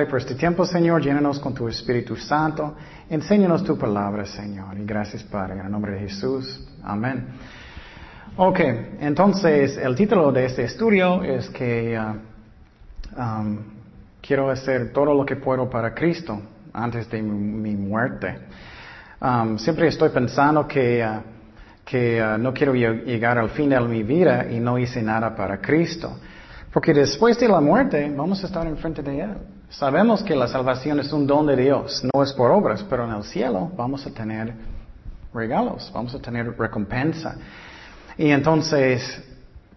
Padre, por este tiempo, Señor, llénanos con tu Espíritu Santo. Enséñanos tu palabra, Señor. Y gracias, Padre, en el nombre de Jesús. Amén. Ok, entonces el título de este estudio es que uh, um, quiero hacer todo lo que puedo para Cristo antes de mi, muerte. Um, siempre estoy pensando que, uh, que uh, no quiero llegar al fin de mi vida y no hice nada para Cristo. Porque después de la muerte vamos a estar enfrente de Él. Sabemos que la salvación es un don de Dios, no es por obras, pero en el cielo vamos a tener regalos, vamos a tener recompensa. Y entonces,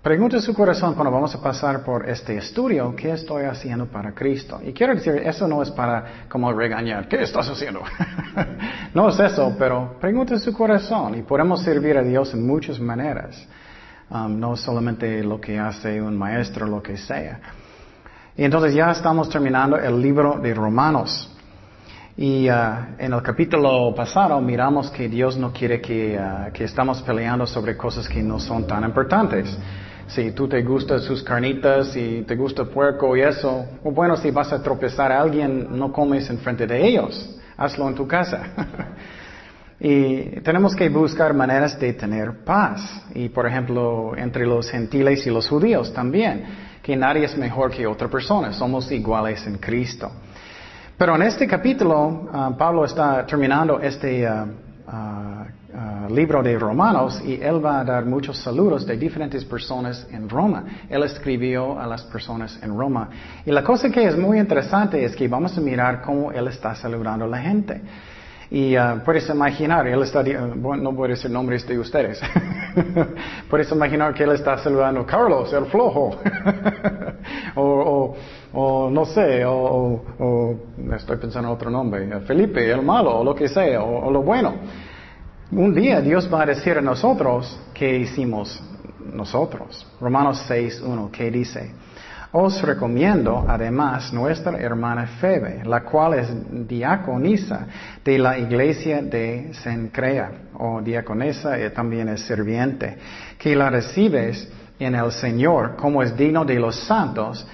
pregunte su corazón cuando vamos a pasar por este estudio, ¿qué estoy haciendo para Cristo? Y quiero decir, eso no es para como regañar, ¿qué estás haciendo? no es eso, pero pregunte su corazón y podemos servir a Dios en muchas maneras. Um, no solamente lo que hace un maestro, lo que sea. Y entonces ya estamos terminando el libro de Romanos. Y uh, en el capítulo pasado miramos que Dios no quiere que, uh, que estamos peleando sobre cosas que no son tan importantes. Si tú te gustan sus carnitas y te gusta el puerco y eso, bueno, si vas a tropezar a alguien, no comes enfrente de ellos. Hazlo en tu casa. y tenemos que buscar maneras de tener paz. Y por ejemplo, entre los gentiles y los judíos también que nadie es mejor que otra persona, somos iguales en Cristo. Pero en este capítulo, ah, Pablo está terminando este ah, ah, libro de Romanos y él va a dar muchos saludos de diferentes personas en Roma. Él escribió a las personas en Roma. Y la cosa que es muy interesante es que vamos a mirar cómo él está saludando a la gente. Y uh, puedes imaginar, él está, no voy a decir nombres de ustedes, puedes imaginar que él está saludando Carlos, el flojo, o, o, no sé, o, o, estoy pensando en otro nombre, Felipe, el malo, o lo que sea, o, lo bueno. Un día Dios va a decir a nosotros qué hicimos nosotros. Romanos 6.1, ¿qué dice? Os recomiendo además nuestra hermana Febe, la cual es diaconisa de la iglesia de Sencrea, o diaconesa y también es serviente, que la recibes en el Señor como es digno de los santos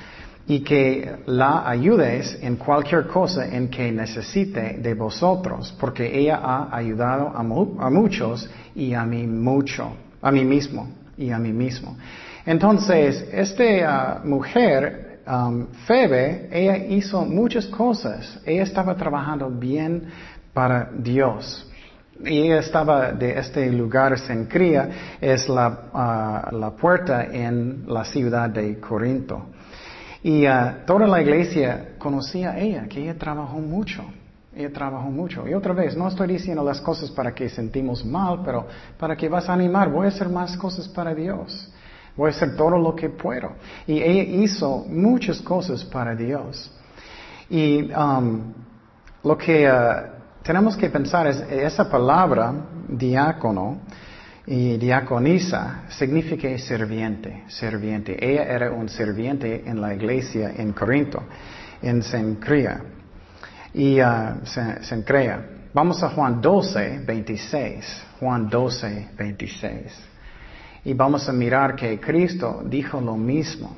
y que la ayudes en cualquier cosa en que necesite de vosotros, porque ella ha ayudado a, muchos y a mí mucho, a mí mismo y a mí mismo. Entonces, esta uh, mujer, um, Febe, ella hizo muchas cosas. Ella estaba trabajando bien para Dios. Y ella estaba de este lugar, Sencría, es la, uh, la puerta en la ciudad de Corinto. Y uh, toda la iglesia conocía a ella, que ella trabajó mucho. Ella trabajó mucho. Y otra vez, no estoy diciendo las cosas para que sentimos mal, pero para que vas a animar, voy a hacer más cosas para Dios. Voy a hacer todo lo que puedo. Y ella hizo muchas cosas para Dios. Y um, lo que uh, tenemos que pensar es, esa palabra, diácono y diaconisa, significa serviente, serviente. Ella era un serviente en la iglesia en Corinto, en Sencrea. Y uh, Sencrea. Vamos a Juan 12, 26. Juan 12, 26. Y vamos a mirar que Cristo dijo lo mismo.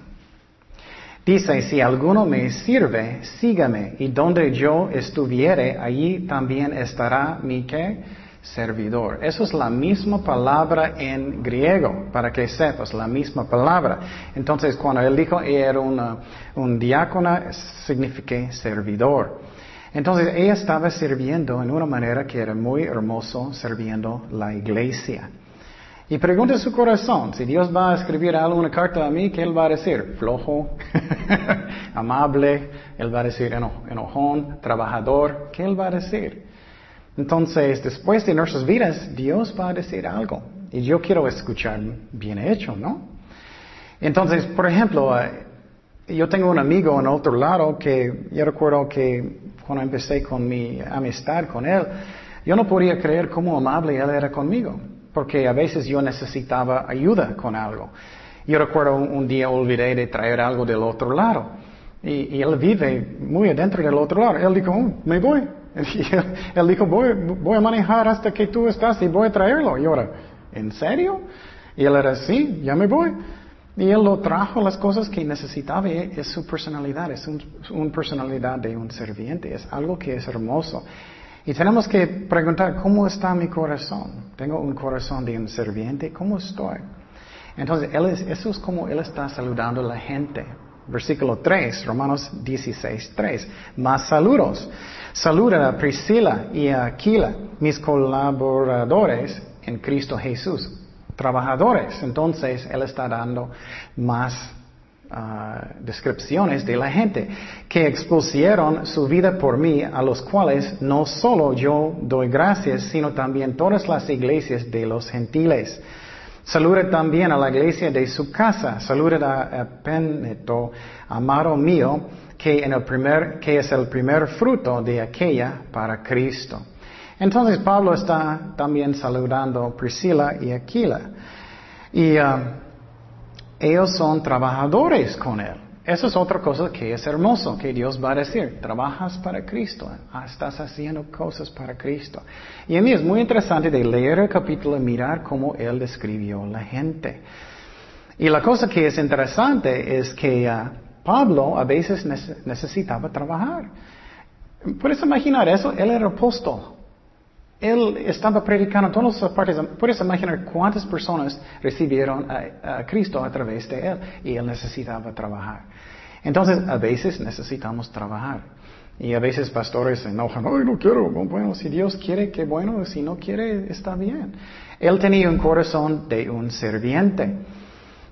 Dice, si alguno me sirve, sígame, y donde yo estuviere, allí también estará mi ¿qué? servidor. Eso es la misma palabra en griego, para que sepas, la misma palabra. Entonces, cuando él dijo era un diácono, significa servidor. Entonces, ella estaba sirviendo en una manera que era muy hermoso, sirviendo la iglesia. Y pregunte su corazón, si Dios va a escribir alguna carta a mí, ¿qué Él va a decir? Flojo, amable, Él va a decir enojón, trabajador, ¿qué Él va a decir? Entonces, después de nuestras vidas, Dios va a decir algo. Y yo quiero escuchar bien hecho, ¿no? Entonces, por ejemplo, eh, yo tengo un amigo en otro lado que yo recuerdo que cuando empecé con mi amistad con él, yo no podía creer cómo amable él era conmigo porque a veces yo necesitaba ayuda con algo. Yo recuerdo un, día olvidé de traer algo del otro lado. Y, él vive muy adentro del otro lado. Él dijo, oh, me voy. Y él, dijo, voy, voy, a manejar hasta que tú estás y voy a traerlo. Y ahora, ¿en serio? Y él era, sí, ya me voy. Y Él lo trajo las cosas que necesitaba. Es su personalidad, es una personalidad de un serviente. Es algo que es hermoso. Y tenemos que preguntar, ¿cómo está mi corazón? ¿Tengo un corazón de un serviente? ¿Cómo estoy? Entonces, él eso es como Él está saludando a la gente. Versículo 3, Romanos 16, 3. Más saludos. Saluda a Priscila y a Aquila, mis colaboradores en Cristo Jesús. Trabajadores. Entonces, Él está dando más ah, descripciones de la gente que expusieron su vida por mí, a los cuales no solo yo doy gracias, sino también todas las iglesias de los gentiles. Saluda también a la iglesia de su casa. Saluda a Peneto, amado mío, que es el primer fruto de aquella para Cristo. Entonces Pablo está también saludando a Priscila y Aquila. Y uh, ellos son trabajadores con él. Eso es otra cosa que es hermoso, que Dios va a decir, trabajas para Cristo, ah, estás haciendo cosas para Cristo. Y a mí es muy interesante de leer el capítulo y mirar cómo Él describió la gente. Y la cosa que es interesante es que ah, Pablo a veces necesitaba trabajar. ¿Puedes imaginar eso? Él era apóstol. Él estaba predicando en todas las partes. Puedes imaginar cuántas personas recibieron a, Cristo a través de Él y Él necesitaba trabajar. Entonces, a veces necesitamos trabajar. Y a veces pastores se enojan, ay, no quiero, bueno, si Dios quiere, qué bueno, si no quiere, está bien. Él tenía un corazón de un serviente.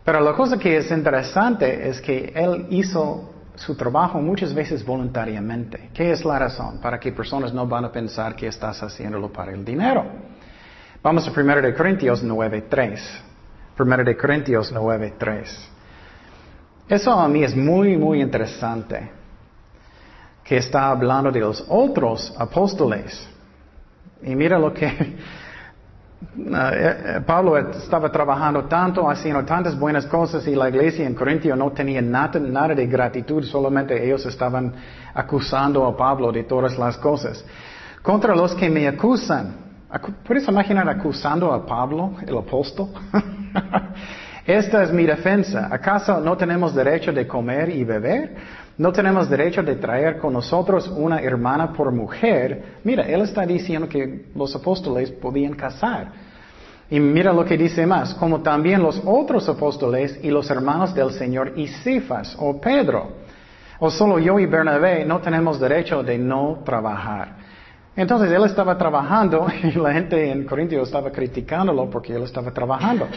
Pero la cosa que es interesante es que Él hizo su trabajo muchas veces voluntariamente. ¿Qué es la razón? Para que personas no van a pensar que estás haciéndolo para el dinero. Vamos a 1 de Corintios 9.3. 1 de Corintios 9.3. Eso a mí es muy, muy interesante. Que está hablando de los otros apóstoles. Y mira lo que Pablo estaba trabajando tanto, haciendo tantas buenas cosas y la iglesia en Corintio no tenía nada, nada de gratitud, solamente ellos estaban acusando a Pablo de todas las cosas. Contra los que me acusan, ¿puedes imaginar acusando a Pablo, el apóstol? Esta es mi defensa. ¿Acaso no tenemos derecho de comer y beber? ¿No tenemos derecho de traer con nosotros una hermana por mujer? Mira, él está diciendo que los apóstoles podían casar. Y mira lo que dice más, como también los otros apóstoles y los hermanos del Señor y o Pedro. O solo yo y Bernabé no tenemos derecho de no trabajar. Entonces él estaba trabajando y la gente en Corintio estaba criticándolo porque él estaba trabajando.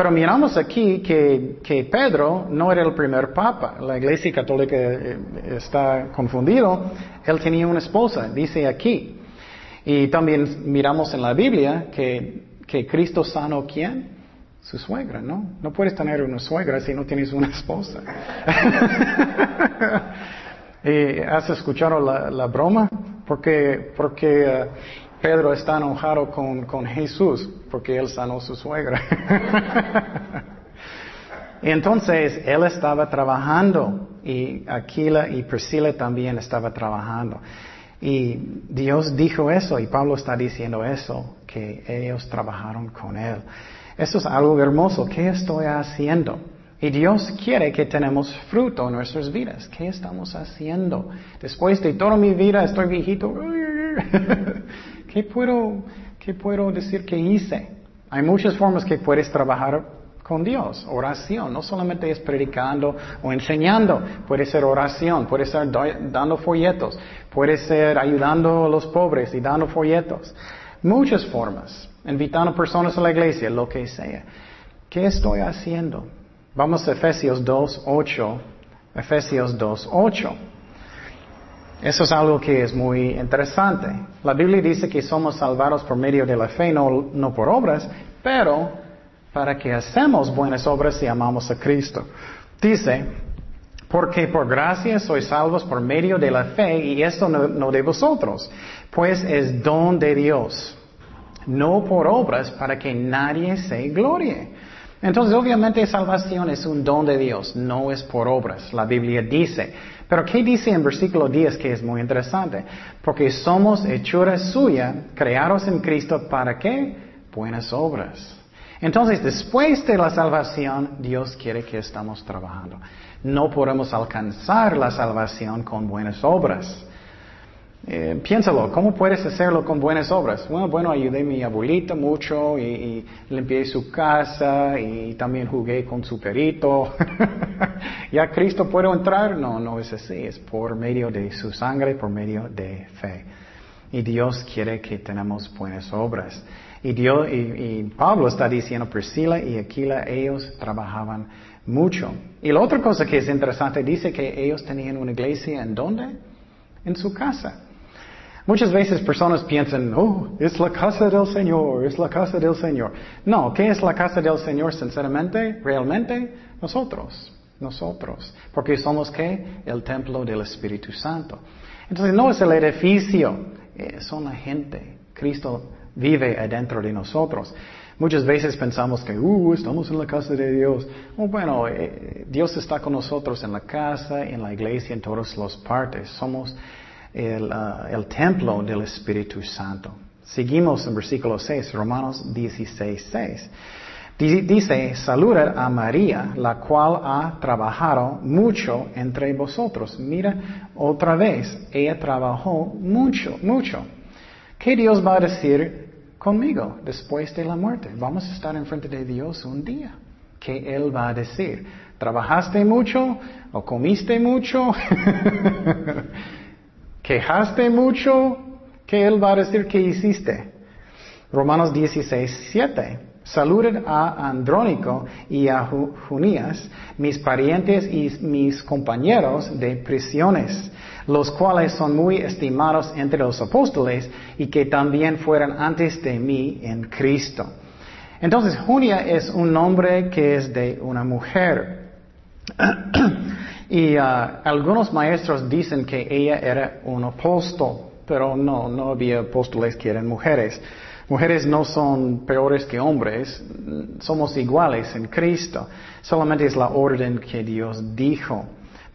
Pero miramos aquí que, Pedro no era el primer papa. La iglesia católica eh, está confundido. Él tenía una esposa, dice aquí. Y también miramos en la Biblia que, que Cristo sanó quién? Su suegra, ¿no? No puedes tener una suegra si no tienes una esposa. ¿Y ¿Has escuchado la, broma? Porque, porque eh, Pedro está enojado con, con Jesús porque él sanó su suegra. Entonces, él estaba trabajando y Aquila y Priscila también estaba trabajando. Y Dios dijo eso y Pablo está diciendo eso, que ellos trabajaron con él. Eso es algo hermoso. ¿Qué estoy haciendo? Y Dios quiere que tenemos fruto en nuestras vidas. ¿Qué estamos haciendo? Después de toda mi vida estoy viejito. ¿Qué puedo, qué puedo decir que hice? Hay muchas formas que puedes trabajar con Dios. Oración, no solamente es predicando o enseñando, puede ser oración, puede ser dando folletos, puede ser ayudando a los pobres y dando folletos. Muchas formas, invitando personas a la iglesia, lo que sea. ¿Qué estoy haciendo? Vamos a Efesios 2.8. Efesios 2.8. Eso es algo que es muy interesante. La Biblia dice que somos salvados por medio de la fe, no, no por obras, pero para que hacemos buenas obras y amamos a Cristo. Dice, porque por gracia sois salvos por medio de la fe y esto no, no, de vosotros, pues es don de Dios, no por obras para que nadie se glorie. Entonces, obviamente, salvación es un don de Dios, no es por obras. La Biblia dice. Pero, ¿qué dice en versículo 10 que es muy interesante? Porque somos hechura suya, creados en Cristo, ¿para qué? Buenas obras. Entonces, después de la salvación, Dios quiere que estamos trabajando. No podemos alcanzar la salvación con buenas obras. Eh, piénsalo, ¿cómo puedes hacerlo con buenas obras? Bueno, bueno, ayudé a mi abuelita mucho y, limpié su casa y también jugué con su perito. ¿Ya Cristo puede entrar? No, no es así, es por medio de su sangre, por medio de fe. Y Dios quiere que tenemos buenas obras. Y, Dios, y, Pablo está diciendo, Priscila y Aquila, ellos trabajaban mucho. Y la otra cosa que es interesante, dice que ellos tenían una iglesia en dónde? En su casa. Muchas veces personas piensan, oh, es la casa del Señor, es la casa del Señor. No, ¿qué es la casa del Señor sinceramente? Realmente, nosotros, nosotros. Porque somos qué? El templo del Espíritu Santo. Entonces no es el edificio, son la gente. Cristo vive adentro de nosotros. Muchas veces pensamos que, uh, estamos en la casa de Dios. Oh, bueno, eh, Dios está con nosotros en la casa, en la iglesia, en todas las partes. Somos el, uh, el templo del Espíritu Santo. Seguimos en versículo 6, Romanos 16, 6. Dice, saluda a María, la cual ha trabajado mucho entre vosotros. Mira, otra vez, ella trabajó mucho, mucho. ¿Qué Dios va a decir conmigo después de la muerte? Vamos a estar enfrente de Dios un día. ¿Qué Él va a decir? ¿Trabajaste mucho? ¿O comiste mucho? ¿Quejaste mucho? ¿Qué Él va a decir que hiciste? Romanos 16, 7. Saluden a Andrónico y a Junías, mis parientes y mis compañeros de prisiones los cuales son muy estimados entre los apóstoles y que también fueron antes de mí en Cristo. Entonces, Junia es un nombre que es de una mujer. y uh, algunos maestros dicen que ella era un apóstol, pero no, no había apóstoles que eran mujeres. Mujeres no son peores que hombres, somos iguales en Cristo. Solamente es la orden que Dios dijo.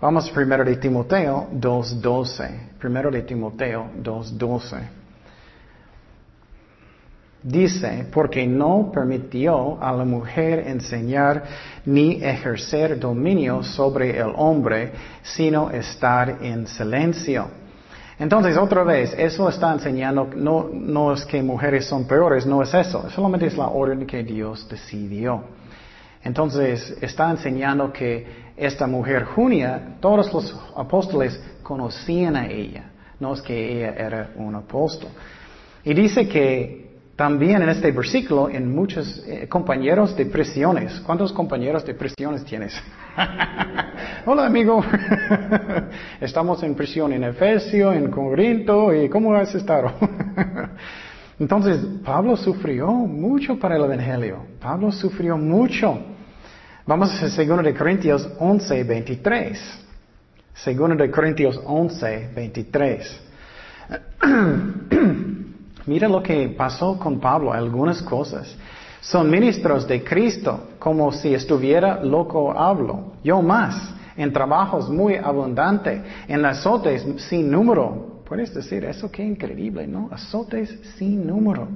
Vamos primero de Timoteo 2.12. Primero de Timoteo 2.12. Dice, porque no permitió a la mujer enseñar ni ejercer dominio sobre el hombre, sino estar en silencio. Entonces, otra vez, eso está enseñando, no, no es que mujeres son peores, no es eso, solamente es la orden que Dios decidió. Entonces, está enseñando que esta mujer Junia, todos los apóstoles conocían a ella, no es que ella era un apóstol. Y dice que también en este versículo, en muchos eh, compañeros de prisiones, ¿cuántos compañeros de prisiones tienes? Hola amigo, estamos en prisión en Efesio, en Corinto, ¿y cómo has estado? Entonces, Pablo sufrió mucho para el Evangelio, Pablo sufrió mucho. Vamos a 2 de Corintios 11, 23. 2 de Corintios 11, 23. Mira lo que pasó con Pablo, algunas cosas. Son ministros de Cristo, como si estuviera loco hablo. Yo más, en trabajos muy abundante, en azotes sin número. Puedes decir, eso qué increíble, ¿no? Azotes sin número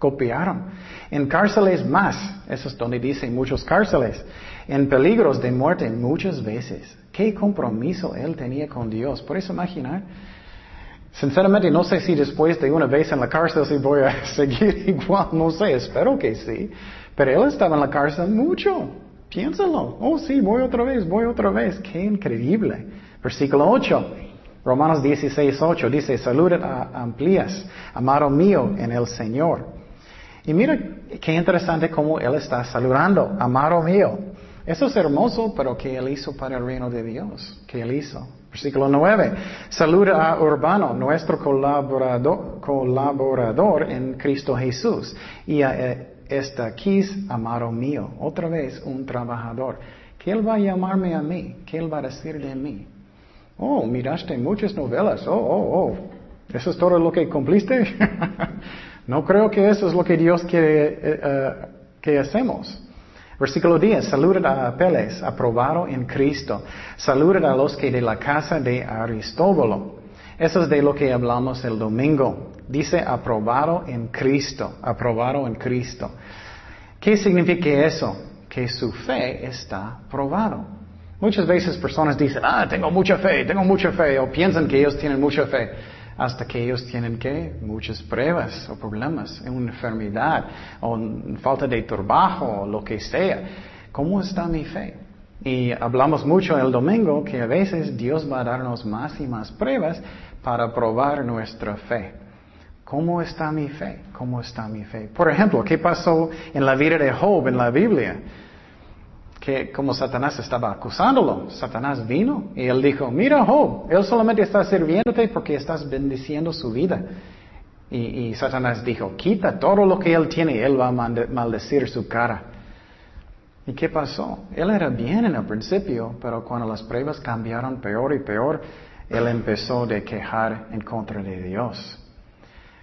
copiaron. En cárceles más, eso es donde dicen muchos cárceles. En peligros de muerte muchas veces. ¿Qué compromiso él tenía con Dios? Por eso imaginar. Sinceramente no sé si después de una vez en la cárcel si voy a seguir igual, no sé, espero que sí. Pero él estaba en la cárcel mucho. Piénsalo. Oh sí, voy otra vez, voy otra vez. Qué increíble. Versículo 8. Romanos 16, 8 dice, salud a Amplias, amado mío en el Señor. Y mira qué interesante cómo Él está saludando, amado mío. Eso es hermoso, pero ¿qué Él hizo para el reino de Dios? ¿Qué Él hizo? Versículo 9. Saluda a Urbano, nuestro colaborador, colaborador en Cristo Jesús. Y a Estaquis, amado mío. Otra vez, un trabajador. ¿Qué Él va a llamarme a mí? ¿Qué Él va a decir de mí? Oh, miraste muchas novelas. Oh, oh, oh. ¿Eso es todo lo que cumpliste? No creo que eso es lo que Dios quiere eh, eh, que hacemos. Versículo 10, saluden a Apeles, aprobado en Cristo. Saluden a los que de la casa de Aristóbulo. Eso es de lo que hablamos el domingo. Dice aprobado en Cristo, aprobado en Cristo. ¿Qué significa eso? Que su fe está probado. Muchas veces personas dicen, ah, tengo mucha fe, tengo mucha fe, o piensan que ellos tienen mucha fe, hasta que ellos tienen que muchas pruebas o problemas, una enfermedad, o falta de trabajo, o lo que sea. ¿Cómo está mi fe? Y hablamos mucho el domingo que a veces Dios va a darnos más y más pruebas para probar nuestra fe. ¿Cómo está mi fe? ¿Cómo está mi fe? Por ejemplo, ¿qué pasó en la vida de Job en la Biblia? Que como Satanás estaba acusándolo, Satanás vino y él dijo, mira Job, él solamente está sirviéndote porque estás bendiciendo su vida. Y, Satanás dijo, quita todo lo que él tiene él va a maldecir su cara. ¿Y qué pasó? Él era bien en el principio, pero cuando las pruebas cambiaron peor y peor, él empezó a quejar en contra de Dios.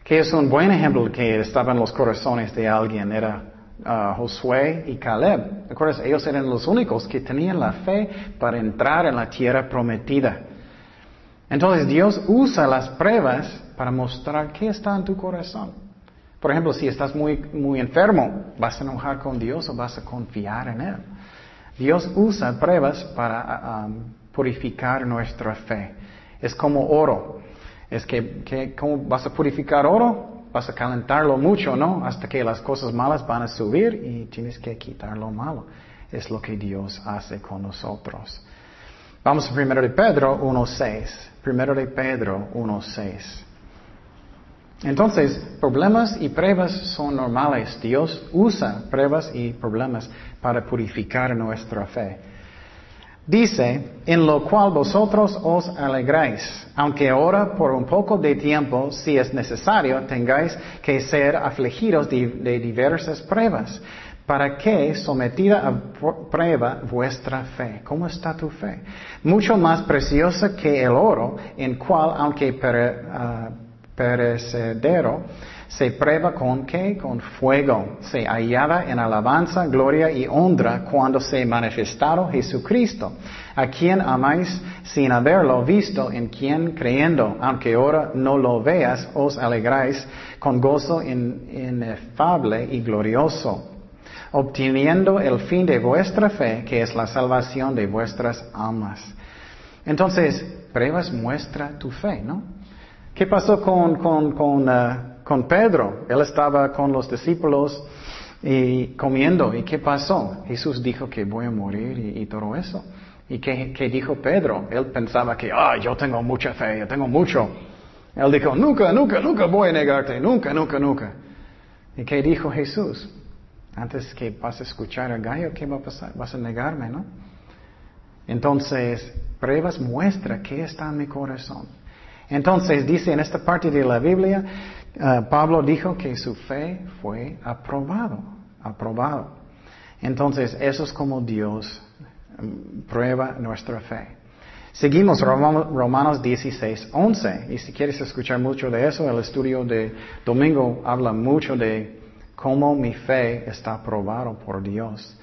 Que es un buen ejemplo que estaba en los corazones de alguien, era Josué y Caleb. ¿Recuerdas? Ellos eran los únicos que tenían la fe para entrar en la tierra prometida. Entonces Dios usa las pruebas para mostrar qué está en tu corazón. Por ejemplo, si estás muy, muy enfermo, ¿vas a enojar con Dios o vas a confiar en Él? Dios usa pruebas para um, purificar nuestra fe. Es como oro. Es que, ¿cómo vas a purificar oro? Vas a calentarlo mucho, ¿no? Hasta que las cosas malas van a subir y tienes que quitar lo malo. Es lo que Dios hace con nosotros. Vamos a primero de Pedro 1.6. Primero de Pedro 1.6. Entonces, problemas y pruebas son normales. Dios usa pruebas y problemas para purificar nuestra fe. Dice, en lo cual vosotros os alegráis, aunque ahora por un poco de tiempo, si es necesario, tengáis que ser afligidos de, diversas pruebas, para que sometida a prueba vuestra fe. ¿Cómo está tu fe? Mucho más preciosa que el oro, en cual, aunque ah, perecedero, se prueba con qué? Con fuego. Se hallaba en alabanza, gloria y honra cuando se manifestado Jesucristo, a quien amáis sin haberlo visto, en quien creyendo, aunque ahora no lo veas, os alegráis con gozo inefable y glorioso, obteniendo el fin de vuestra fe, que es la salvación de vuestras almas. Entonces, pruebas muestra tu fe, ¿no? ¿Qué pasó con, con, con, uh, con Pedro? Él estaba con los discípulos y comiendo. ¿Y qué pasó? Jesús dijo que voy a morir y, todo eso. ¿Y qué, dijo Pedro? Él pensaba que, ah, yo tengo mucha fe, yo tengo mucho. Él dijo, nunca, nunca, nunca voy a negarte, nunca, nunca, nunca. ¿Y qué dijo Jesús? Antes que vas a escuchar al gallo, ¿qué va a pasar? Vas a negarme, ¿no? Entonces, pruebas muestra qué está en mi corazón. Entonces dice en esta parte de la Biblia, uh, Pablo dijo que su fe fue aprobado, aprobado. Entonces eso es como Dios um, prueba nuestra fe. Seguimos Romanos 16, 11. Y si quieres escuchar mucho de eso, el estudio de domingo habla mucho de cómo mi fe está aprobado por Dios.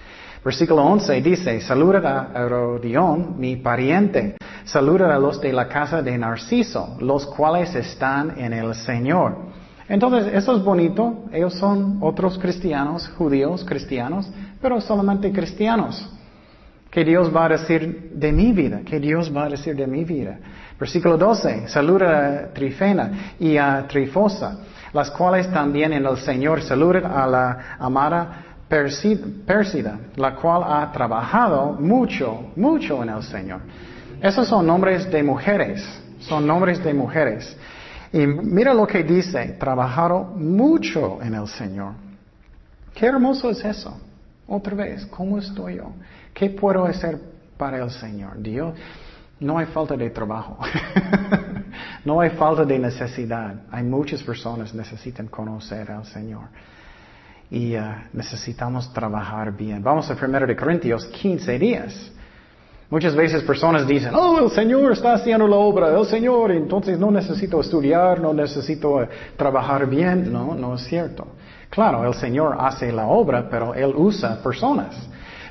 Versículo 11 dice, saluda a Herodión, mi pariente, saluda a los de la casa de Narciso, los cuales están en el Señor. Entonces, eso es bonito, ellos son otros cristianos, judíos cristianos, pero solamente cristianos. ¿Qué Dios va a decir de mi vida? ¿Qué Dios va a decir de mi vida? Versículo 12, saluda a Trifena y a Trifosa, las cuales también en el Señor saludan a la amada Pérsida, la cual ha trabajado mucho, mucho en el Señor. Esos son nombres de mujeres, son nombres de mujeres. Y mira lo que dice, trabajaron mucho en el Señor. Qué hermoso es eso. Otra vez, ¿cómo estoy yo? ¿Qué puedo hacer para el Señor? Dios, no hay falta de trabajo. no hay falta de necesidad. Hay muchas personas que necesitan conocer al Señor y uh, necesitamos trabajar bien. Vamos a 1 de Corintios 15 días. Muchas veces personas dicen, oh, el Señor está haciendo la obra, el Señor, entonces no necesito estudiar, no necesito uh, trabajar bien. No, no es cierto. Claro, el Señor hace la obra, pero Él usa personas.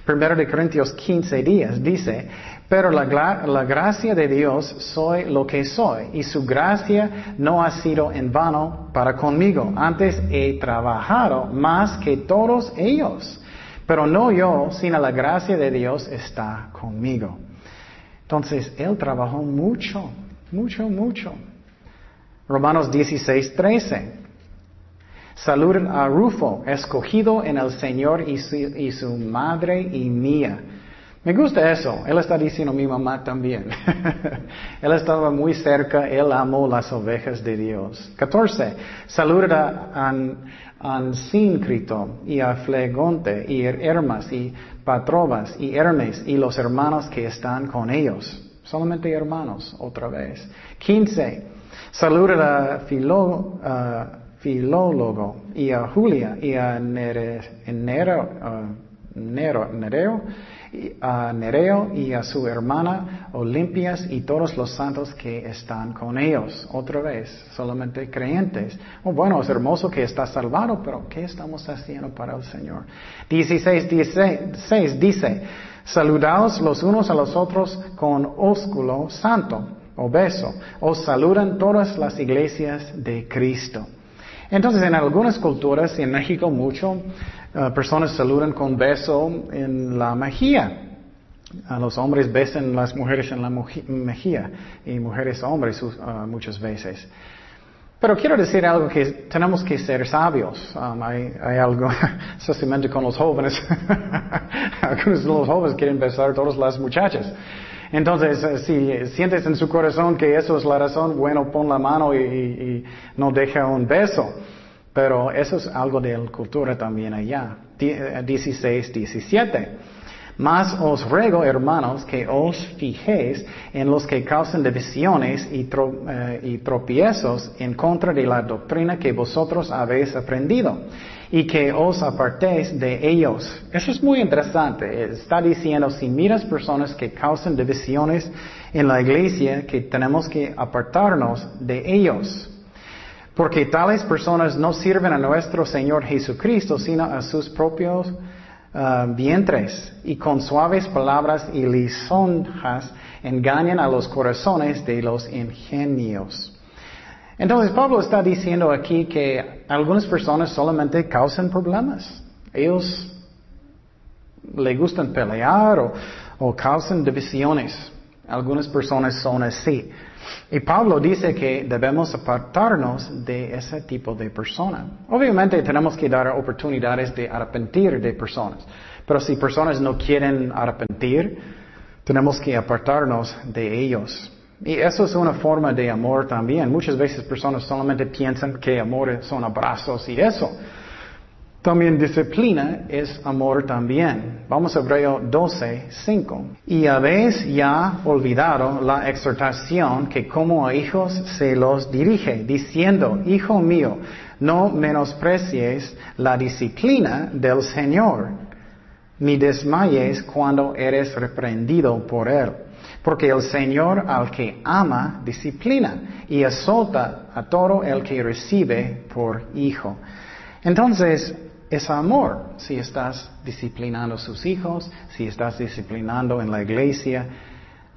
Primero de Corintios 15 días dice, pero la, la, gracia de Dios soy lo que soy y su gracia no ha sido en vano para conmigo. Antes he trabajado más que todos ellos, pero no yo, sino la gracia de Dios está conmigo. Entonces, Él trabajó mucho, mucho, mucho. Romanos 16, 13. Saluden a Rufo, escogido en el Señor y su, madre y mía. Me gusta eso. Él está diciendo mi mamá también. él estaba muy cerca, él amó las ovejas de Dios. 14. Saluda a Ansíncrito y a Flegonte y Hermas y Patrobas y Hermes y los hermanos que están con ellos. Solamente hermanos, otra vez. 15. Saluda a Filo, Filólogo y a Julia y a Nereo, Nereo, a Nereo y a su hermana Olimpias y todos los santos que están con ellos. Otra vez, solamente creyentes. Oh, bueno, es hermoso que está salvado, pero ¿qué estamos haciendo para el Señor? 16, 16 dice, saludaos los unos a los otros con ósculo santo o beso. Os saludan todas las iglesias de Cristo. Entonces, en algunas culturas, y en México mucho, eh, personas saludan con beso en la mejilla. A los hombres besan las mujeres en la mejilla y mujeres a hombres uh, muchas veces. Pero quiero decir algo que tenemos que ser sabios. Um, hay, hay, algo, especialmente con los jóvenes. Algunos de los jóvenes quieren besar a todas las muchachas. Entonces, eh, si sientes en su corazón que eso es la razón, bueno, pon la mano y, no deja un beso. Pero eso es algo de la cultura también allá. 16, 17. Eh, Mas os ruego, hermanos, que os fijéis en los que causan divisiones y, eh, y tropiezos en contra de la doctrina que vosotros habéis aprendido y que os apartéis de ellos. Eso es muy interesante. Está diciendo, si miras personas que causan divisiones en la iglesia, que tenemos que apartarnos de ellos. Porque tales personas no sirven a nuestro Señor Jesucristo, sino a sus propios uh, vientres. Y con suaves palabras y lisonjas engañan a los corazones de los ingenios. Entonces Pablo está diciendo aquí que algunas personas solamente causan problemas. Ellos le gustan pelear o, causan divisiones. Algunas personas son así. Y Pablo dice que debemos apartarnos de ese tipo de persona. Obviamente tenemos que dar oportunidades de arrepentir de personas. Pero si personas no quieren arrepentir, tenemos que apartarnos de ellos. Y eso es una forma de amor también. Muchas veces personas solamente piensan que amor son abrazos y eso. También disciplina es amor también. Vamos a Hebreo 12, 5. Y habéis ya olvidado la exhortación que como a hijos se los dirige, diciendo, Hijo mío, no menosprecies la disciplina del Señor, ni desmayes cuando eres reprendido por Él porque el Señor al que ama disciplina y azota a todo el que recibe por hijo. Entonces, es amor si estás disciplinando a sus hijos, si estás disciplinando en la iglesia,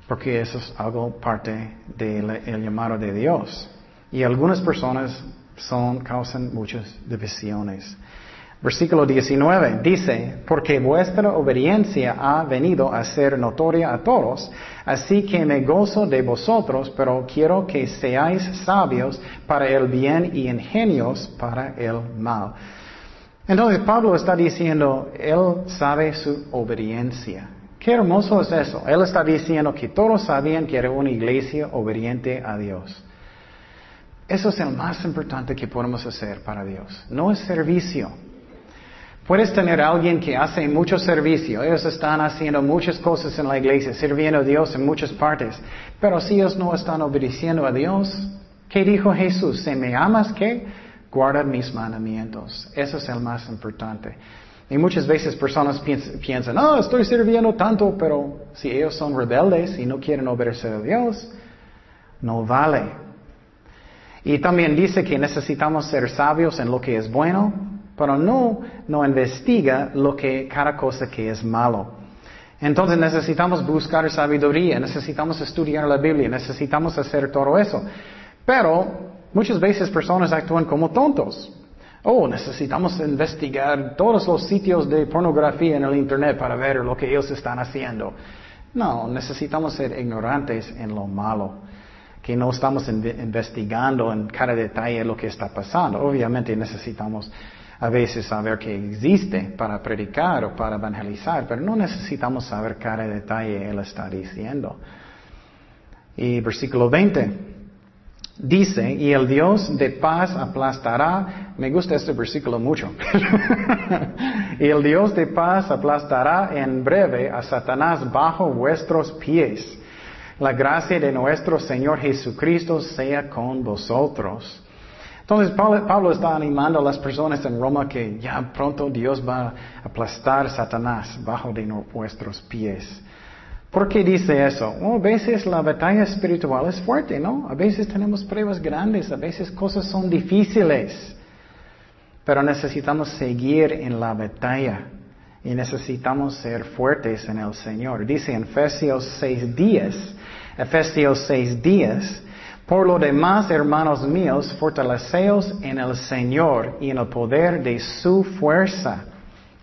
porque eso es algo parte del llamado de Dios. Y algunas personas son, causan muchas divisiones. Versículo 19 dice, porque vuestra obediencia ha venido a ser notoria a todos, así que me gozo de vosotros, pero quiero que seáis sabios para el bien y ingenios para el mal. Entonces Pablo está diciendo, él sabe su obediencia. Qué hermoso es eso. Él está diciendo que todos sabían que era una iglesia obediente a Dios. Eso es el más importante que podemos hacer para Dios. No es servicio. Puedes tener a alguien que hace mucho servicio, ellos están haciendo muchas cosas en la iglesia, sirviendo a Dios en muchas partes, pero si ellos no están obedeciendo a Dios, ¿qué dijo Jesús? Si me amas, ¿qué? Guarda mis mandamientos. Eso es el más importante. Y muchas veces personas piensan, no, estoy sirviendo tanto, pero si ellos son rebeldes y no quieren obedecer a Dios, no vale. Y también dice que necesitamos ser sabios en lo que es bueno, pero no, no investiga lo que, cada cosa que es malo. Entonces necesitamos buscar sabiduría, necesitamos estudiar la Biblia, necesitamos hacer todo eso. Pero muchas veces personas actúan como tontos. Oh, necesitamos investigar todos los sitios de pornografía en el Internet para ver lo que ellos están haciendo. No, necesitamos ser ignorantes en lo malo, que no estamos investigando en cada detalle lo que está pasando. Obviamente necesitamos a veces saber que existe para predicar o para evangelizar, pero no necesitamos saber cada detalle Él está diciendo. Y versículo 20. Dice, y el Dios de paz aplastará, me gusta este versículo mucho, y el Dios de paz aplastará en breve a Satanás bajo vuestros pies. La gracia de nuestro Señor Jesucristo sea con vosotros. Entonces Pablo, está animando a las personas en Roma que ya pronto Dios va a aplastar Satanás bajo de vuestros pies. ¿Por qué dice eso? a veces la batalla espiritual es fuerte, ¿no? A veces tenemos pruebas grandes, a veces cosas son difíciles. Pero necesitamos seguir en la batalla y necesitamos ser fuertes en el Señor. Dice en Efesios 6 días, Efesios 6 días, por lo demás, hermanos míos, fortaleceos en el Señor y en el poder de su fuerza.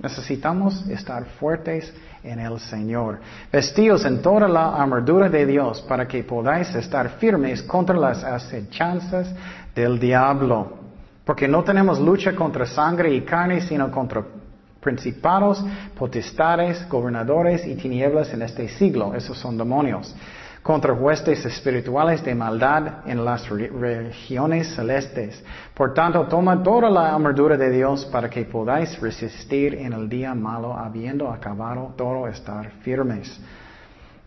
Necesitamos estar fuertes en el Señor. Vestíos en toda la armadura de Dios para que podáis estar firmes contra las acechanzas del diablo. Porque no tenemos lucha contra sangre y carne, sino contra principados, potestades, gobernadores y tinieblas en este siglo. Esos son demonios contra huestes espirituales de maldad en las regiones celestes. Por tanto, toma toda la armadura de Dios para que podáis resistir en el día malo, habiendo acabado todo estar firmes.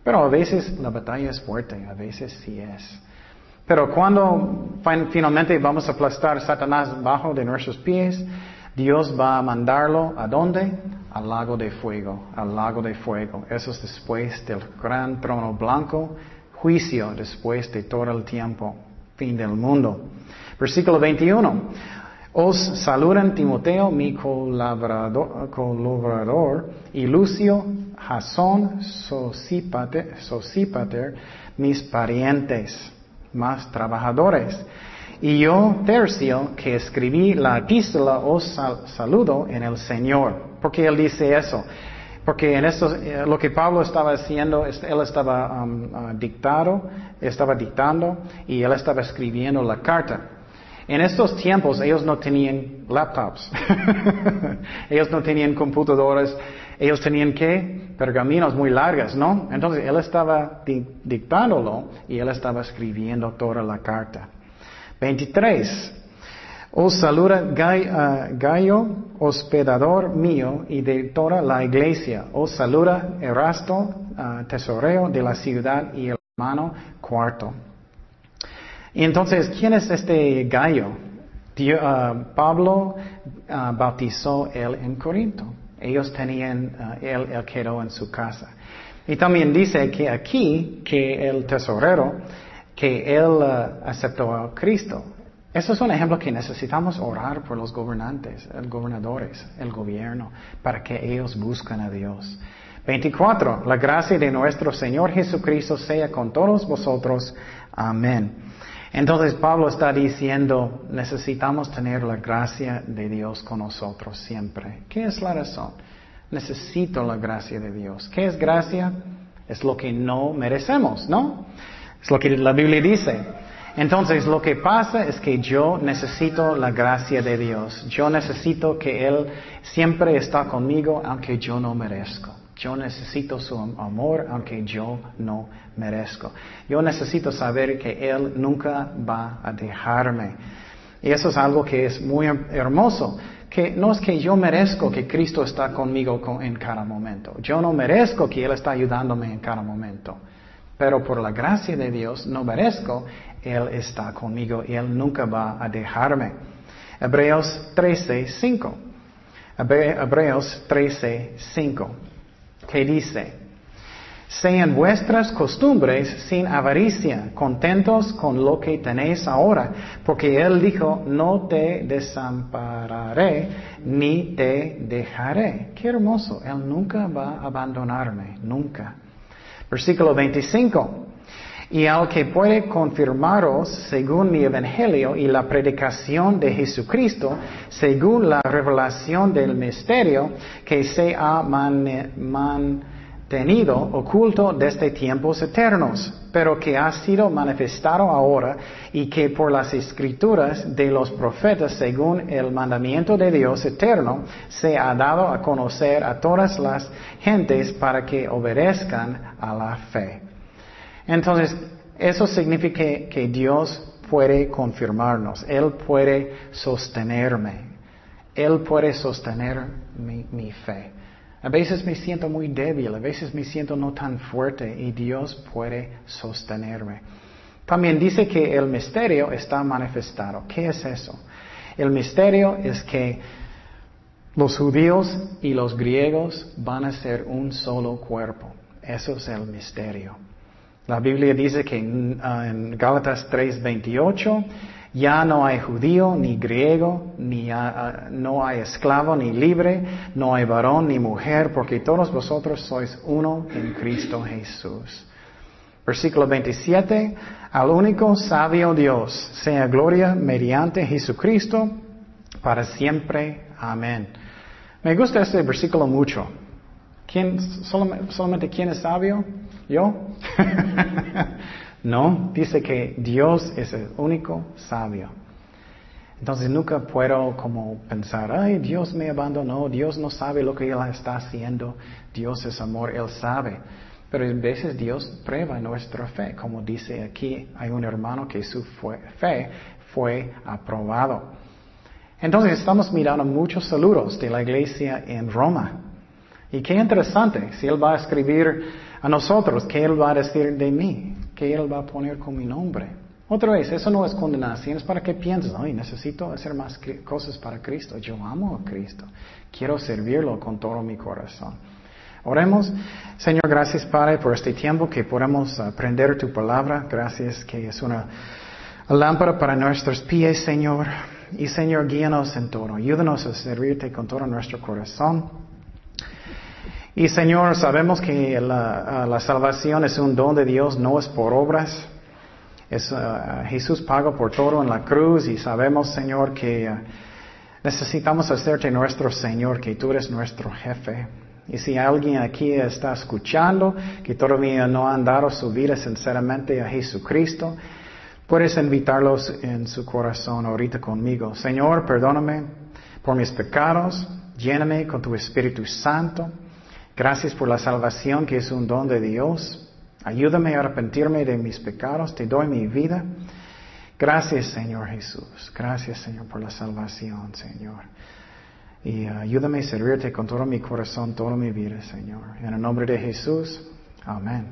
Pero a veces la batalla es fuerte, a veces sí es. Pero cuando finalmente vamos a aplastar Satanás bajo de nuestros pies, Dios va a mandarlo a dónde? Al lago de fuego, al lago de fuego. Eso es después del gran trono blanco, juicio después de todo el tiempo, fin del mundo. Versículo 21. Os saludan Timoteo, mi colaborador, y Lucio, Jasón, Sosípater, mis parientes, más trabajadores. Y yo, Tercio, que escribí la epístola, os saludo en el Señor. Porque él dice eso. Porque en esto, eh, lo que Pablo estaba haciendo, él estaba um, uh, dictado, estaba dictando y él estaba escribiendo la carta. En estos tiempos ellos no tenían laptops, ellos no tenían computadoras, ellos tenían que pergaminos muy largas, ¿no? Entonces él estaba dictándolo y él estaba escribiendo toda la carta. 23. Os saluda Gallo, hospedador mío y de toda la iglesia. Os saluda Erasto, tesorero de la ciudad y el hermano cuarto. Y entonces, ¿quién es este Gallo? Ah, Pablo ah, bautizó él en Corinto. Ellos tenían, ah, él, él quedó en su casa. Y también dice que aquí, que el tesorero, que él aceptó a Cristo. Eso es un ejemplo que necesitamos orar por los gobernantes, los gobernadores, el gobierno, para que ellos busquen a Dios. 24. La gracia de nuestro Señor Jesucristo sea con todos vosotros. Amén. Entonces Pablo está diciendo, necesitamos tener la gracia de Dios con nosotros siempre. ¿Qué es la razón? Necesito la gracia de Dios. ¿Qué es gracia? Es lo que no merecemos, ¿no? Es lo que la Biblia dice. Entonces, lo que pasa es que yo necesito la gracia de Dios. Yo necesito que Él siempre está conmigo aunque yo no merezco. Yo necesito su amor aunque yo no merezco. Yo necesito saber que Él nunca va a dejarme. Y eso es algo que es muy hermoso. Que no es que yo merezco que Cristo está conmigo en cada momento. Yo no merezco que Él está ayudándome en cada momento pero por la gracia de Dios no merezco, Él está conmigo y Él nunca va a dejarme. Hebreos 13, 5. Hebreos 13, 5. ¿Qué dice? Sean vuestras costumbres sin avaricia, contentos con lo que tenéis ahora, porque Él dijo, no te desampararé ni te dejaré. Qué hermoso, Él nunca va a abandonarme, nunca. Versículo 25. Y al que puede confirmaros según mi evangelio y la predicación de Jesucristo, según la revelación del misterio que se ha mantenido tenido oculto desde tiempos eternos, pero que ha sido manifestado ahora y que por las escrituras de los profetas, según el mandamiento de Dios eterno, se ha dado a conocer a todas las gentes para que obedezcan a la fe. Entonces, eso significa que, Dios puede confirmarnos, Él puede sostenerme, Él puede sostener mi fe. A veces me siento muy débil, a veces me siento no tan fuerte y Dios puede sostenerme. También dice que el misterio está manifestado. ¿Qué es eso? El misterio es que los judíos y los griegos van a ser un solo cuerpo. Eso es el misterio. La Biblia dice que en, en Gálatas 3:28 ya no hay judío ni griego, ni no hay esclavo ni libre, no hay varón ni mujer, porque todos vosotros sois uno en Cristo Jesús. Versículo 27, al único sabio Dios, sea gloria mediante Jesucristo para siempre. Amén. Me gusta este versículo mucho. ¿Quién, solamente, solamente quién es sabio? ¿Yo? No, dice que Dios es el único sabio. Entonces nunca puedo como pensar, ay, Dios me abandonó, Dios no sabe lo que Él está haciendo, Dios es amor, Él sabe. Pero a veces Dios prueba nuestra fe, como dice aquí, hay un hermano que su fe fue aprobado. Entonces estamos mirando muchos saludos de la iglesia en Roma. Y qué interesante, si Él va a escribir a nosotros, ¿qué Él va a decir de mí? Que Él va a poner con mi nombre. Otra vez, eso no es condenación, es para que pienses, ay, necesito hacer más cosas para Cristo. Yo amo a Cristo. Quiero servirlo con todo mi corazón. Oremos. Señor, gracias Padre por este tiempo que podemos aprender tu palabra. Gracias que es una lámpara para nuestros pies, Señor. Y Señor, guíanos en todo. Ayúdanos a servirte con todo nuestro corazón. Y Señor, sabemos que la, salvación es un don de Dios, no es por obras. Uh, Jesús pagó por todo en la cruz y sabemos, Señor, que uh, necesitamos hacerte nuestro Señor, que tú eres nuestro jefe. Y si alguien aquí está escuchando que todavía no han dado su vida sinceramente a Jesucristo, puedes invitarlos en su corazón ahorita conmigo. Señor, perdóname por mis pecados, lléname con tu Espíritu Santo. Gracias por la salvación que es un don de Dios. Ayúdame a arrepentirme de mis pecados. Te doy mi vida. Gracias, Señor Jesús. Gracias, Señor, por la salvación, Señor. Y ayúdame a servirte con todo mi corazón, toda mi vida, Señor. En el nombre de Jesús. Amén.